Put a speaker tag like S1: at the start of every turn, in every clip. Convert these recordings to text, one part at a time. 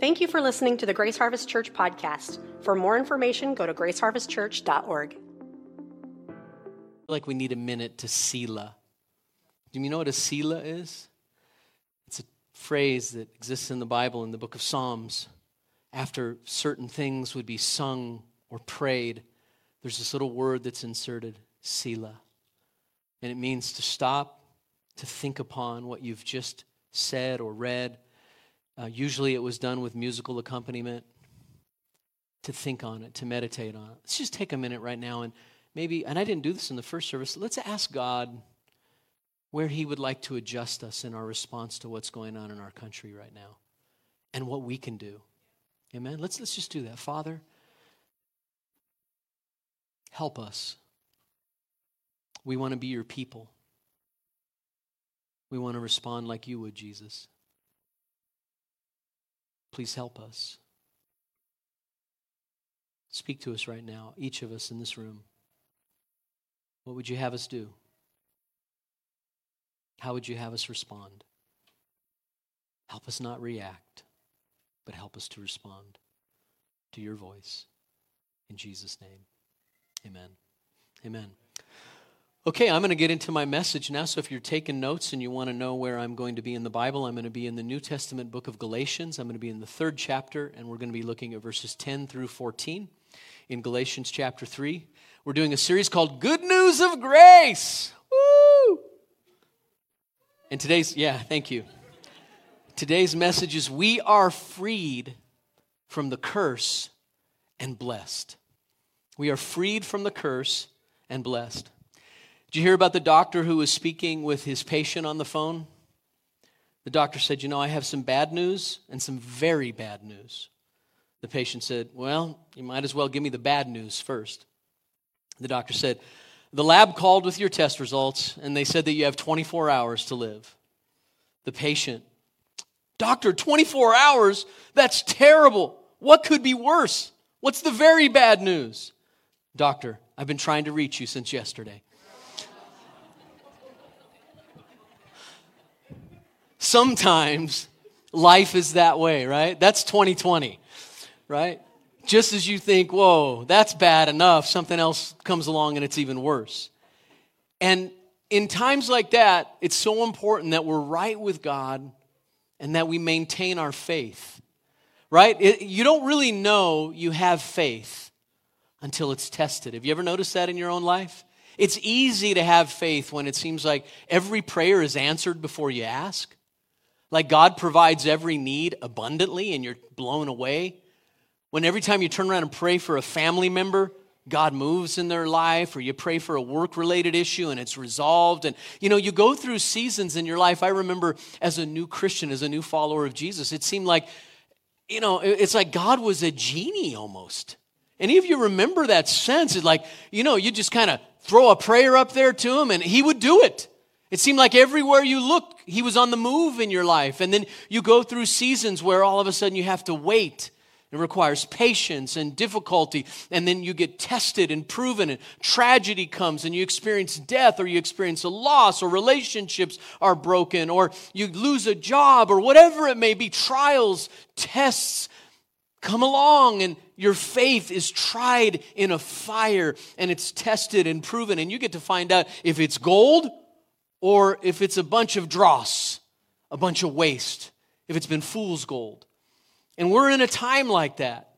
S1: Thank you for listening to the Grace Harvest Church podcast. For more information, go to graceharvestchurch.org.
S2: like we need a minute to Selah. Do you know what a Selah is? It's a phrase that exists in the Bible in the book of Psalms. After certain things would be sung or prayed, there's this little word that's inserted, Selah. And it means to stop, to think upon what you've just said or read uh, usually it was done with musical accompaniment. To think on it, to meditate on it. Let's just take a minute right now and maybe, and I didn't do this in the first service, let's ask God where He would like to adjust us in our response to what's going on in our country right now and what we can do. Amen? Let's, let's just do that. Father, help us. We want to be your people. We want to respond like you would, Jesus. Please help us. Speak to us right now, each of us in this room. What would you have us do? How would you have us respond? Help us not react, but help us to respond to your voice. In Jesus' name, amen. Amen. Okay, I'm going to get into my message now. So if you're taking notes and you want to know where I'm going to be in the Bible, I'm going to be in the New Testament book of Galatians. I'm going to be in the third chapter, and we're going to be looking at verses 10 through 14 in Galatians chapter 3. We're doing a series called Good News of Grace. Woo! And today's, yeah, thank you. Today's message is We are freed from the curse and blessed. We are freed from the curse and blessed. Did you hear about the doctor who was speaking with his patient on the phone? The doctor said, You know, I have some bad news and some very bad news. The patient said, Well, you might as well give me the bad news first. The doctor said, The lab called with your test results and they said that you have 24 hours to live. The patient, Doctor, 24 hours? That's terrible. What could be worse? What's the very bad news? Doctor, I've been trying to reach you since yesterday. Sometimes life is that way, right? That's 2020, right? Just as you think, whoa, that's bad enough, something else comes along and it's even worse. And in times like that, it's so important that we're right with God and that we maintain our faith, right? It, you don't really know you have faith until it's tested. Have you ever noticed that in your own life? It's easy to have faith when it seems like every prayer is answered before you ask. Like God provides every need abundantly and you're blown away. When every time you turn around and pray for a family member, God moves in their life, or you pray for a work related issue and it's resolved. And you know, you go through seasons in your life. I remember as a new Christian, as a new follower of Jesus, it seemed like, you know, it's like God was a genie almost. Any of you remember that sense? It's like, you know, you just kind of throw a prayer up there to him and he would do it. It seemed like everywhere you looked, he was on the move in your life. And then you go through seasons where all of a sudden you have to wait. It requires patience and difficulty. And then you get tested and proven, and tragedy comes, and you experience death, or you experience a loss, or relationships are broken, or you lose a job, or whatever it may be. Trials, tests come along, and your faith is tried in a fire, and it's tested and proven. And you get to find out if it's gold or if it's a bunch of dross, a bunch of waste, if it's been fool's gold. And we're in a time like that.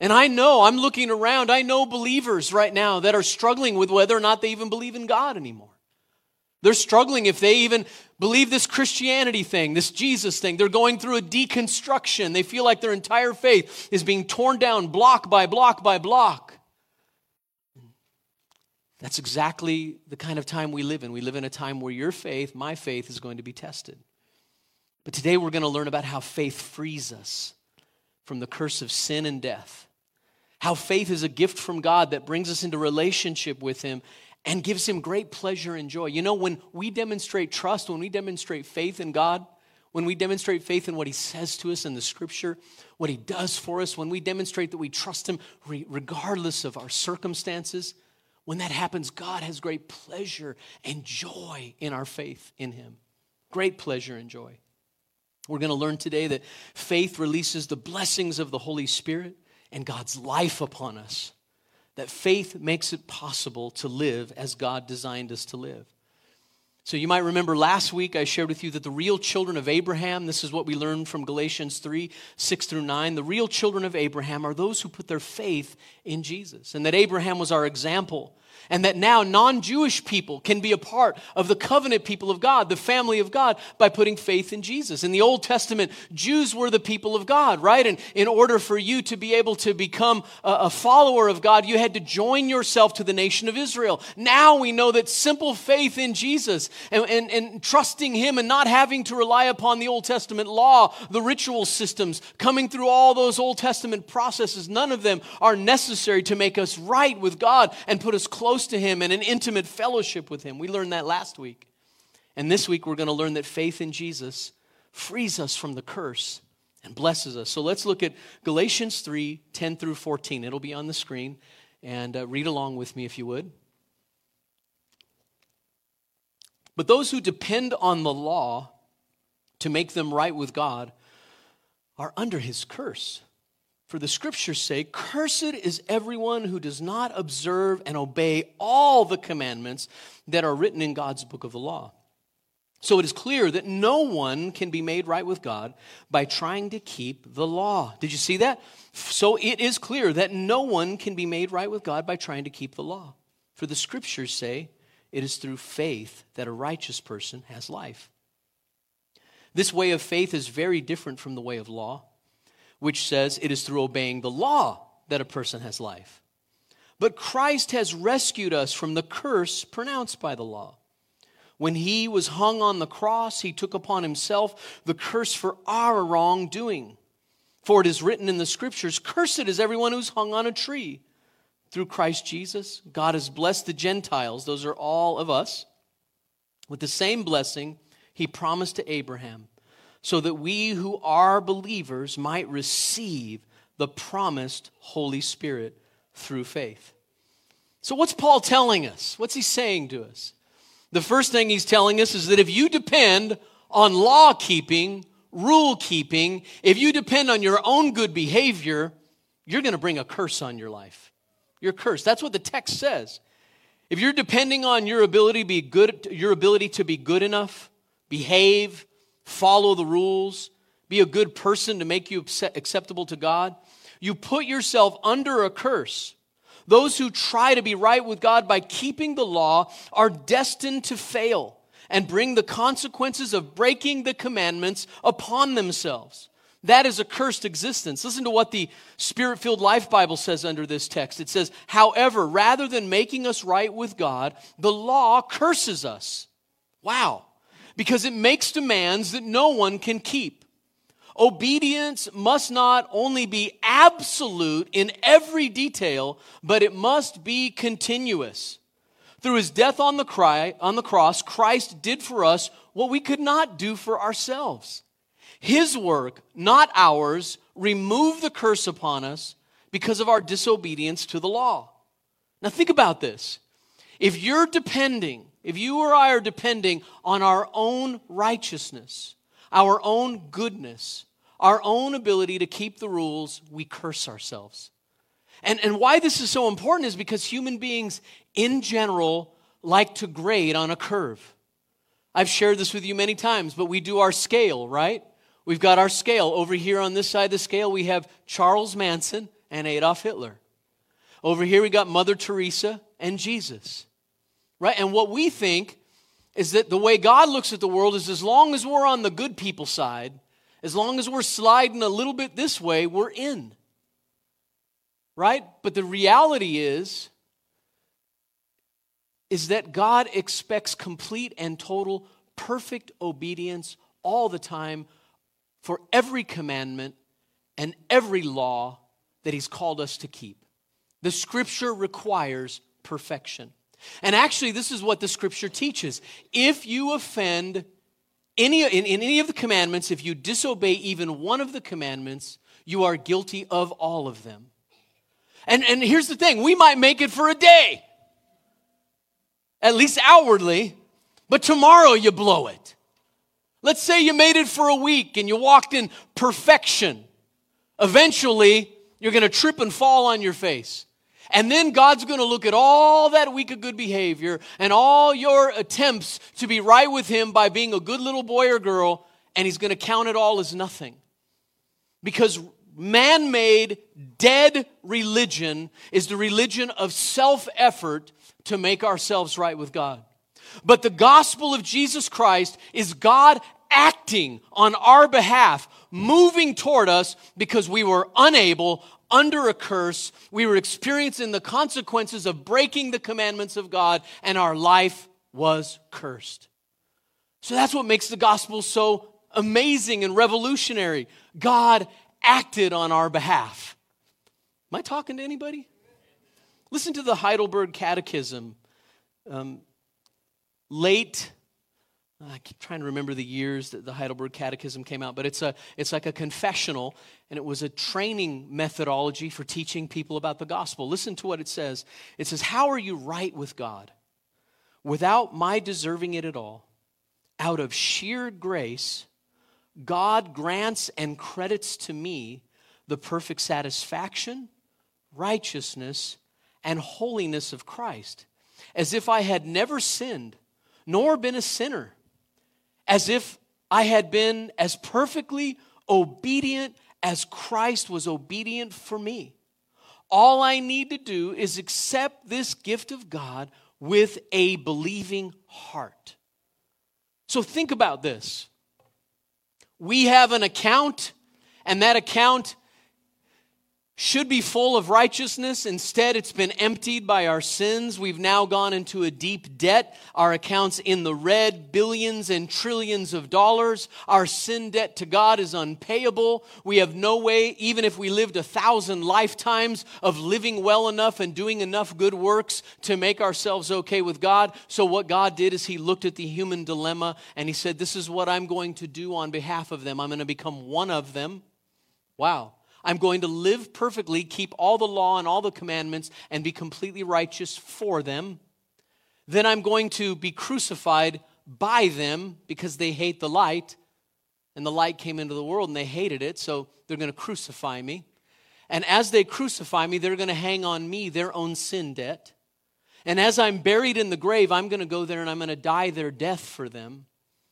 S2: And I know, I'm looking around, I know believers right now that are struggling with whether or not they even believe in God anymore. They're struggling if they even believe this Christianity thing, this Jesus thing. They're going through a deconstruction. They feel like their entire faith is being torn down block by block by block. That's exactly the kind of time we live in. We live in a time where your faith, my faith, is going to be tested. But today we're going to learn about how faith frees us from the curse of sin and death. How faith is a gift from God that brings us into relationship with Him and gives Him great pleasure and joy. You know, when we demonstrate trust, when we demonstrate faith in God, when we demonstrate faith in what He says to us in the Scripture, what He does for us, when we demonstrate that we trust Him regardless of our circumstances, when that happens, God has great pleasure and joy in our faith in Him. Great pleasure and joy. We're going to learn today that faith releases the blessings of the Holy Spirit and God's life upon us. That faith makes it possible to live as God designed us to live. So you might remember last week I shared with you that the real children of Abraham, this is what we learned from Galatians 3 6 through 9. The real children of Abraham are those who put their faith in Jesus, and that Abraham was our example and that now non Jewish people can be a part of the covenant people of God, the family of God, by putting faith in Jesus. In the Old Testament, Jews were the people of God, right? And in order for you to be able to become a follower of God, you had to join yourself to the nation of Israel. Now we know that simple faith in Jesus and, and, and trusting Him and not having to rely upon the Old Testament law, the ritual systems, coming through all those Old Testament processes, none of them are necessary to make us right with God and put us close close to Him and an intimate fellowship with Him. We learned that last week. And this week, we're going to learn that faith in Jesus frees us from the curse and blesses us. So let's look at Galatians 3 10 through 14. It'll be on the screen. And uh, read along with me if you would. But those who depend on the law to make them right with God are under his curse. For the scriptures say, Cursed is everyone who does not observe and obey all the commandments that are written in God's book of the law. So it is clear that no one can be made right with God by trying to keep the law. Did you see that? So it is clear that no one can be made right with God by trying to keep the law. For the scriptures say, it is through faith that a righteous person has life. This way of faith is very different from the way of law which says it is through obeying the law that a person has life. But Christ has rescued us from the curse pronounced by the law. When he was hung on the cross, he took upon himself the curse for our wrongdoing. For it is written in the scriptures Cursed is everyone who's hung on a tree. Through Christ Jesus, God has blessed the Gentiles, those are all of us, with the same blessing he promised to Abraham so that we who are believers might receive the promised Holy Spirit through faith. So, what's Paul telling us? What's he saying to us? The first thing he's telling us is that if you depend on law keeping, rule keeping, if you depend on your own good behavior, you're going to bring a curse on your life. You're cursed. That's what the text says. If you're depending on your ability to be good, your ability to be good enough, behave, follow the rules, be a good person to make you acceptable to God, you put yourself under a curse. Those who try to be right with God by keeping the law are destined to fail and bring the consequences of breaking the commandments upon themselves. That is a cursed existence. Listen to what the Spirit filled Life Bible says under this text. It says, However, rather than making us right with God, the law curses us. Wow because it makes demands that no one can keep. Obedience must not only be absolute in every detail, but it must be continuous. Through his death on the, cry, on the cross, Christ did for us what we could not do for ourselves. His work, not ours, removed the curse upon us because of our disobedience to the law. Now, think about this. If you're depending if you or I are depending on our own righteousness, our own goodness, our own ability to keep the rules, we curse ourselves. And, and why this is so important is because human beings in general like to grade on a curve. I've shared this with you many times, but we do our scale, right? We've got our scale. Over here on this side of the scale, we have Charles Manson and Adolf Hitler. Over here, we got Mother Teresa and Jesus right? And what we think is that the way God looks at the world is as long as we're on the good people side, as long as we're sliding a little bit this way, we're in. Right? But the reality is is that God expects complete and total perfect obedience all the time for every commandment and every law that he's called us to keep. The scripture requires perfection. And actually, this is what the scripture teaches. If you offend any, in, in any of the commandments, if you disobey even one of the commandments, you are guilty of all of them. And, and here's the thing we might make it for a day, at least outwardly, but tomorrow you blow it. Let's say you made it for a week and you walked in perfection. Eventually, you're going to trip and fall on your face. And then God's going to look at all that week of good behavior and all your attempts to be right with Him by being a good little boy or girl, and He's going to count it all as nothing. Because man made, dead religion is the religion of self effort to make ourselves right with God. But the gospel of Jesus Christ is God acting on our behalf, moving toward us because we were unable, under a curse. We were experiencing the consequences of breaking the commandments of God, and our life was cursed. So that's what makes the gospel so amazing and revolutionary. God acted on our behalf. Am I talking to anybody? Listen to the Heidelberg Catechism. Um, late I keep trying to remember the years that the Heidelberg Catechism came out, but it's, a, it's like a confessional, and it was a training methodology for teaching people about the gospel. Listen to what it says it says, How are you right with God? Without my deserving it at all, out of sheer grace, God grants and credits to me the perfect satisfaction, righteousness, and holiness of Christ, as if I had never sinned, nor been a sinner as if I had been as perfectly obedient as Christ was obedient for me. All I need to do is accept this gift of God with a believing heart. So think about this. We have an account, and that account should be full of righteousness. Instead, it's been emptied by our sins. We've now gone into a deep debt. Our account's in the red, billions and trillions of dollars. Our sin debt to God is unpayable. We have no way, even if we lived a thousand lifetimes of living well enough and doing enough good works to make ourselves okay with God. So, what God did is He looked at the human dilemma and He said, This is what I'm going to do on behalf of them. I'm going to become one of them. Wow. I'm going to live perfectly, keep all the law and all the commandments, and be completely righteous for them. Then I'm going to be crucified by them because they hate the light. And the light came into the world and they hated it, so they're going to crucify me. And as they crucify me, they're going to hang on me their own sin debt. And as I'm buried in the grave, I'm going to go there and I'm going to die their death for them,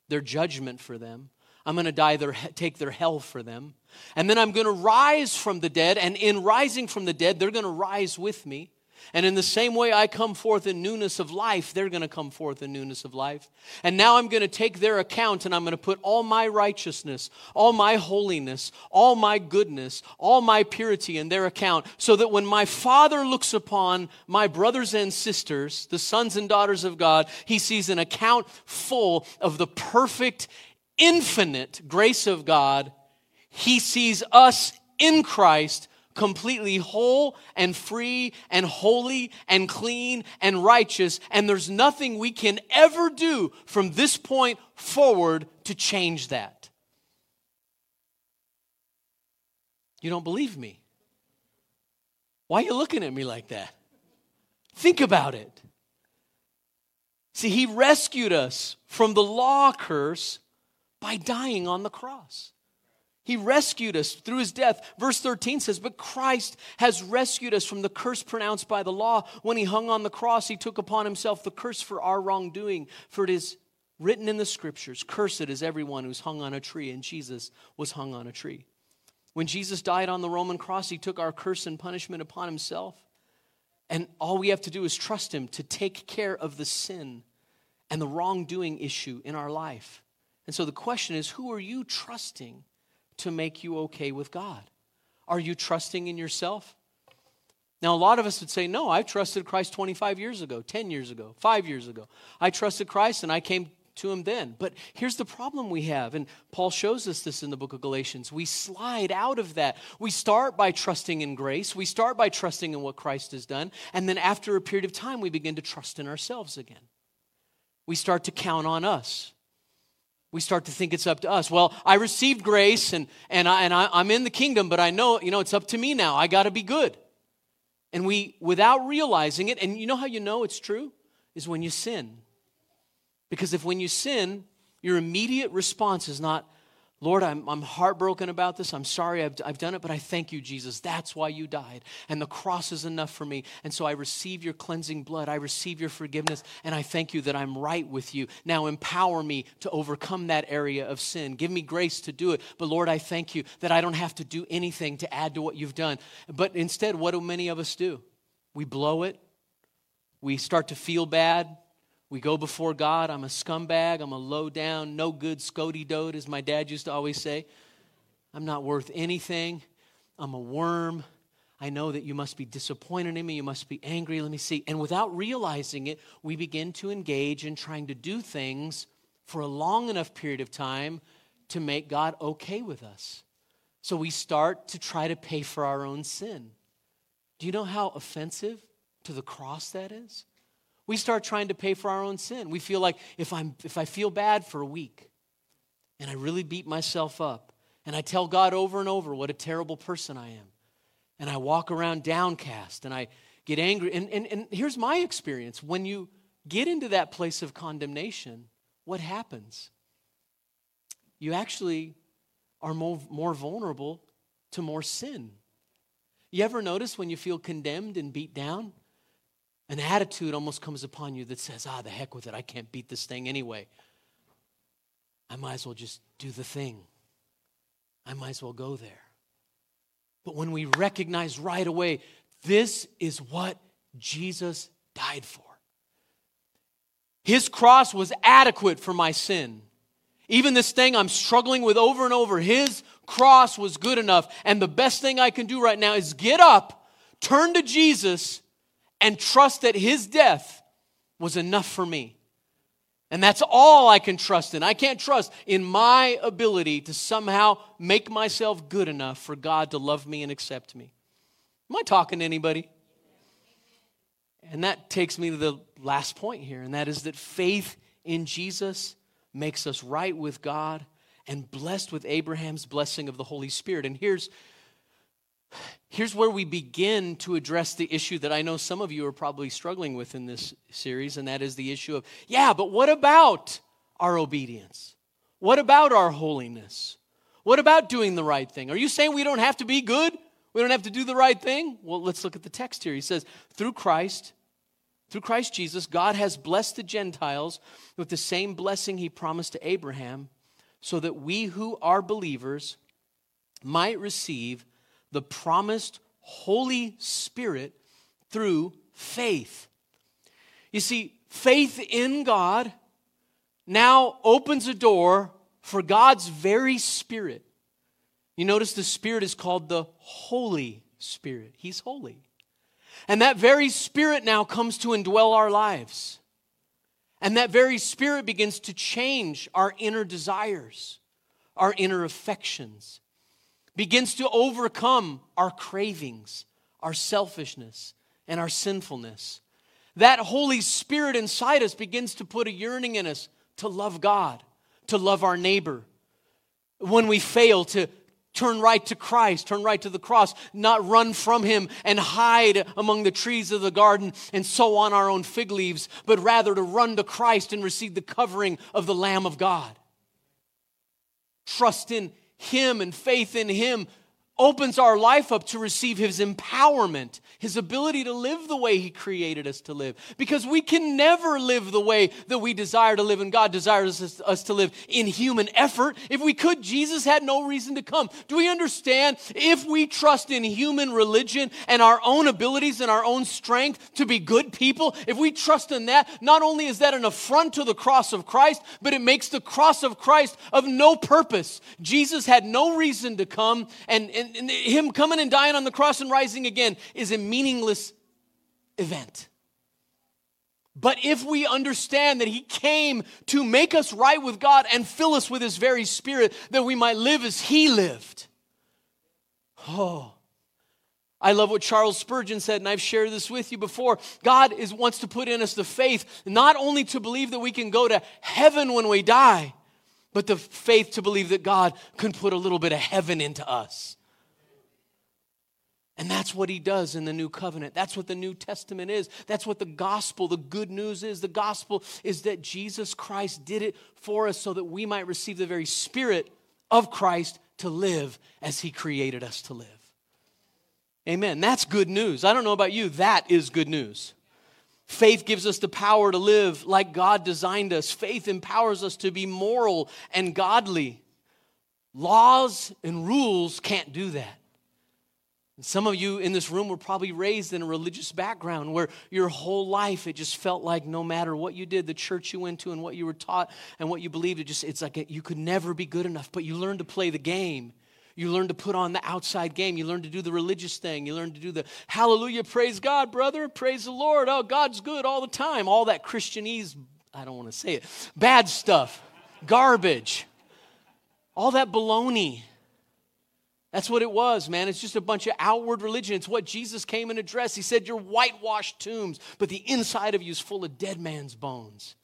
S2: their judgment for them. I'm going to die their, take their hell for them. And then I'm going to rise from the dead, and in rising from the dead, they're going to rise with me. And in the same way I come forth in newness of life, they're going to come forth in newness of life. And now I'm going to take their account and I'm going to put all my righteousness, all my holiness, all my goodness, all my purity in their account so that when my Father looks upon my brothers and sisters, the sons and daughters of God, he sees an account full of the perfect, infinite grace of God he sees us in Christ completely whole and free and holy and clean and righteous, and there's nothing we can ever do from this point forward to change that. You don't believe me? Why are you looking at me like that? Think about it. See, he rescued us from the law curse by dying on the cross. He rescued us through his death. Verse 13 says, But Christ has rescued us from the curse pronounced by the law. When he hung on the cross, he took upon himself the curse for our wrongdoing. For it is written in the scriptures, Cursed is everyone who's hung on a tree. And Jesus was hung on a tree. When Jesus died on the Roman cross, he took our curse and punishment upon himself. And all we have to do is trust him to take care of the sin and the wrongdoing issue in our life. And so the question is who are you trusting? to make you okay with God? Are you trusting in yourself? Now, a lot of us would say, No, I've trusted Christ 25 years ago, 10 years ago, five years ago. I trusted Christ and I came to him then. But here's the problem we have, and Paul shows us this in the book of Galatians. We slide out of that. We start by trusting in grace, we start by trusting in what Christ has done, and then after a period of time, we begin to trust in ourselves again. We start to count on us we start to think it's up to us. Well, I received grace and, and, I, and I, I'm in the kingdom, but I know, you know, it's up to me now. I got to be good. And we, without realizing it, and you know how you know it's true? Is when you sin. Because if when you sin, your immediate response is not, Lord, I'm, I'm heartbroken about this. I'm sorry I've, I've done it, but I thank you, Jesus. That's why you died. And the cross is enough for me. And so I receive your cleansing blood. I receive your forgiveness. And I thank you that I'm right with you. Now empower me to overcome that area of sin. Give me grace to do it. But Lord, I thank you that I don't have to do anything to add to what you've done. But instead, what do many of us do? We blow it. We start to feel bad. We go before God. I'm a scumbag. I'm a low down, no good Scody dote, as my dad used to always say. I'm not worth anything. I'm a worm. I know that you must be disappointed in me. You must be angry. Let me see. And without realizing it, we begin to engage in trying to do things for a long enough period of time to make God okay with us. So we start to try to pay for our own sin. Do you know how offensive to the cross that is? We start trying to pay for our own sin. We feel like if, I'm, if I feel bad for a week and I really beat myself up and I tell God over and over what a terrible person I am and I walk around downcast and I get angry. And, and, and here's my experience when you get into that place of condemnation, what happens? You actually are more, more vulnerable to more sin. You ever notice when you feel condemned and beat down? An attitude almost comes upon you that says, ah, the heck with it. I can't beat this thing anyway. I might as well just do the thing. I might as well go there. But when we recognize right away, this is what Jesus died for. His cross was adequate for my sin. Even this thing I'm struggling with over and over, His cross was good enough. And the best thing I can do right now is get up, turn to Jesus, and trust that his death was enough for me. And that's all I can trust in. I can't trust in my ability to somehow make myself good enough for God to love me and accept me. Am I talking to anybody? And that takes me to the last point here, and that is that faith in Jesus makes us right with God and blessed with Abraham's blessing of the Holy Spirit. And here's Here's where we begin to address the issue that I know some of you are probably struggling with in this series, and that is the issue of, yeah, but what about our obedience? What about our holiness? What about doing the right thing? Are you saying we don't have to be good? We don't have to do the right thing? Well, let's look at the text here. He says, through Christ, through Christ Jesus, God has blessed the Gentiles with the same blessing he promised to Abraham, so that we who are believers might receive the promised Holy Spirit through faith. You see, faith in God now opens a door for God's very Spirit. You notice the Spirit is called the Holy Spirit. He's holy. And that very Spirit now comes to indwell our lives. And that very Spirit begins to change our inner desires, our inner affections begins to overcome our cravings, our selfishness, and our sinfulness. That Holy Spirit inside us begins to put a yearning in us to love God, to love our neighbor. When we fail, to turn right to Christ, turn right to the cross, not run from Him and hide among the trees of the garden and sew on our own fig leaves, but rather to run to Christ and receive the covering of the Lamb of God. Trust in him and faith in Him opens our life up to receive His empowerment, His ability to live the way He created us to live. Because we can never live the way that we desire to live, and God desires us, to live in human effort. If we could, Jesus had no reason to come. Do we understand? If we trust in human religion and our own abilities and our own strength to be good people, if we trust in that, not only is that an affront to the cross of Christ, but it makes the cross of Christ of no purpose. Jesus had no reason to come and, and and, and him coming and dying on the cross and rising again is a meaningless event. But if we understand that He came to make us right with God and fill us with His very Spirit, that we might live as He lived. Oh, I love what Charles Spurgeon said, and I've shared this with you before. God is, wants to put in us the faith, not only to believe that we can go to heaven when we die, but the faith to believe that God can put a little bit of heaven into us. And that's what he does in the new covenant. That's what the New Testament is. That's what the gospel, the good news is. The gospel is that Jesus Christ did it for us so that we might receive the very spirit of Christ to live as he created us to live. Amen. That's good news. I don't know about you, that is good news. Faith gives us the power to live like God designed us. Faith empowers us to be moral and godly. Laws and rules can't do that. Some of you in this room were probably raised in a religious background where your whole life it just felt like no matter what you did, the church you went to and what you were taught and what you believed, it just it's like you could never be good enough. But you learned to play the game. You learn to put on the outside game. You learn to do the religious thing. You learn to do the hallelujah, praise God, brother, praise the Lord. Oh, God's good all the time. All that Christianese, I don't want to say it, bad stuff, garbage, all that baloney. That's what it was, man. It's just a bunch of outward religion. It's what Jesus came and addressed. He said, You're whitewashed tombs, but the inside of you is full of dead man's bones.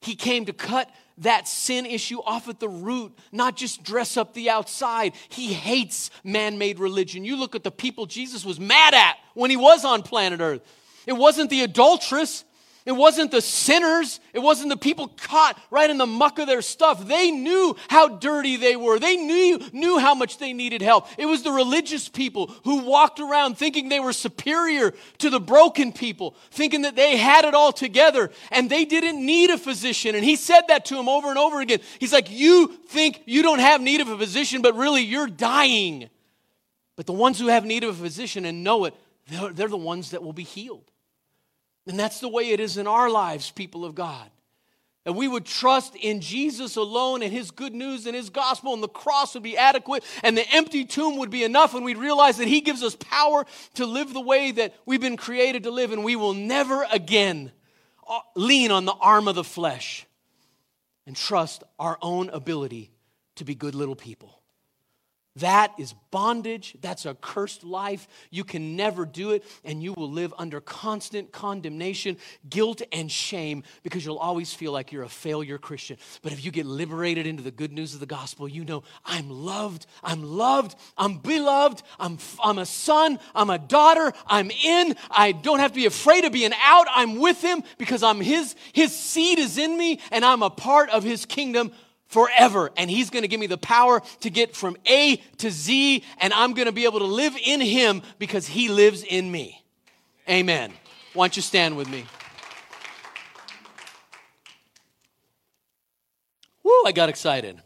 S2: He came to cut that sin issue off at the root, not just dress up the outside. He hates man made religion. You look at the people Jesus was mad at when he was on planet Earth. It wasn't the adulteress, it wasn't the sinners. It wasn't the people caught right in the muck of their stuff. They knew how dirty they were. They knew, knew how much they needed help. It was the religious people who walked around thinking they were superior to the broken people, thinking that they had it all together and they didn't need a physician. And he said that to him over and over again. He's like, You think you don't have need of a physician, but really you're dying. But the ones who have need of a physician and know it, they're, they're the ones that will be healed. And that's the way it is in our lives, people of God. That we would trust in Jesus alone and His good news and His gospel, and the cross would be adequate, and the empty tomb would be enough, and we'd realize that He gives us power to live the way that we've been created to live, and we will never again uh, lean on the arm of the flesh and trust our own ability to be good little people. That is bondage. That's a cursed life. You can never do it, and you will live under constant condemnation, guilt, and shame because you'll always feel like you're a failure Christian. But if you get liberated into the good news of the gospel, you know, I'm loved, I'm loved, I'm beloved, I'm, I'm a son, I'm a daughter, I'm in. I don't have to be afraid of being out. I'm with him because I'm his. His seed is in me, and I'm a part of his kingdom forever. And He's going to give me the power to get from A to Z, and I'm going to be able to live in Him because He lives in me. Amen. Why don't you stand with me? Woo, I got excited.